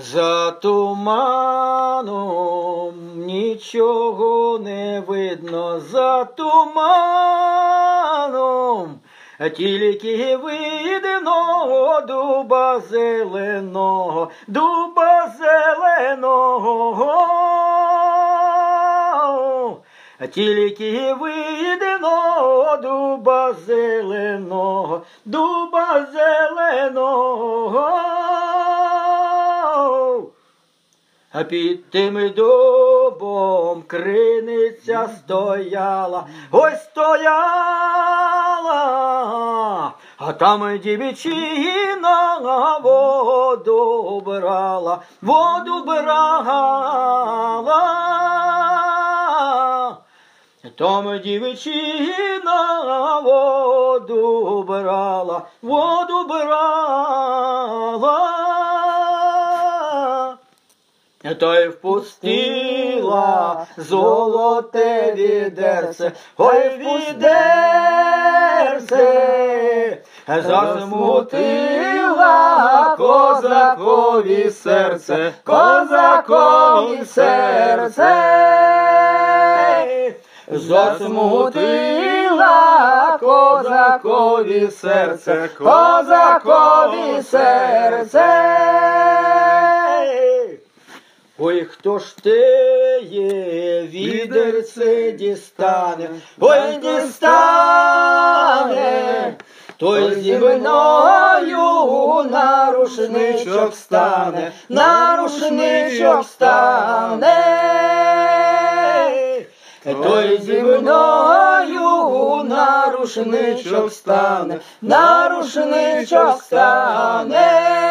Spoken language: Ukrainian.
За туманом нічого не видно, за туманом тільки видно дуба зеленого, дуба зеленого. Тільки видно дуба зеленого, дуба зеленого. А під тим дубом криниця стояла, ой стояла, а там дівчина воду брала, воду брала. Там дівчина воду брала, воду Та й впустила золоте відерце, ой відерце, засмутила козакові серце, козакові серце, засмутила козакові серце, козакові серце. Ой, хто ж теє відерце дістане, ой, дістане, той зі мною на рушничок стане, на рушничок стане, той зі мною на рушничок стане, на рушничок стане.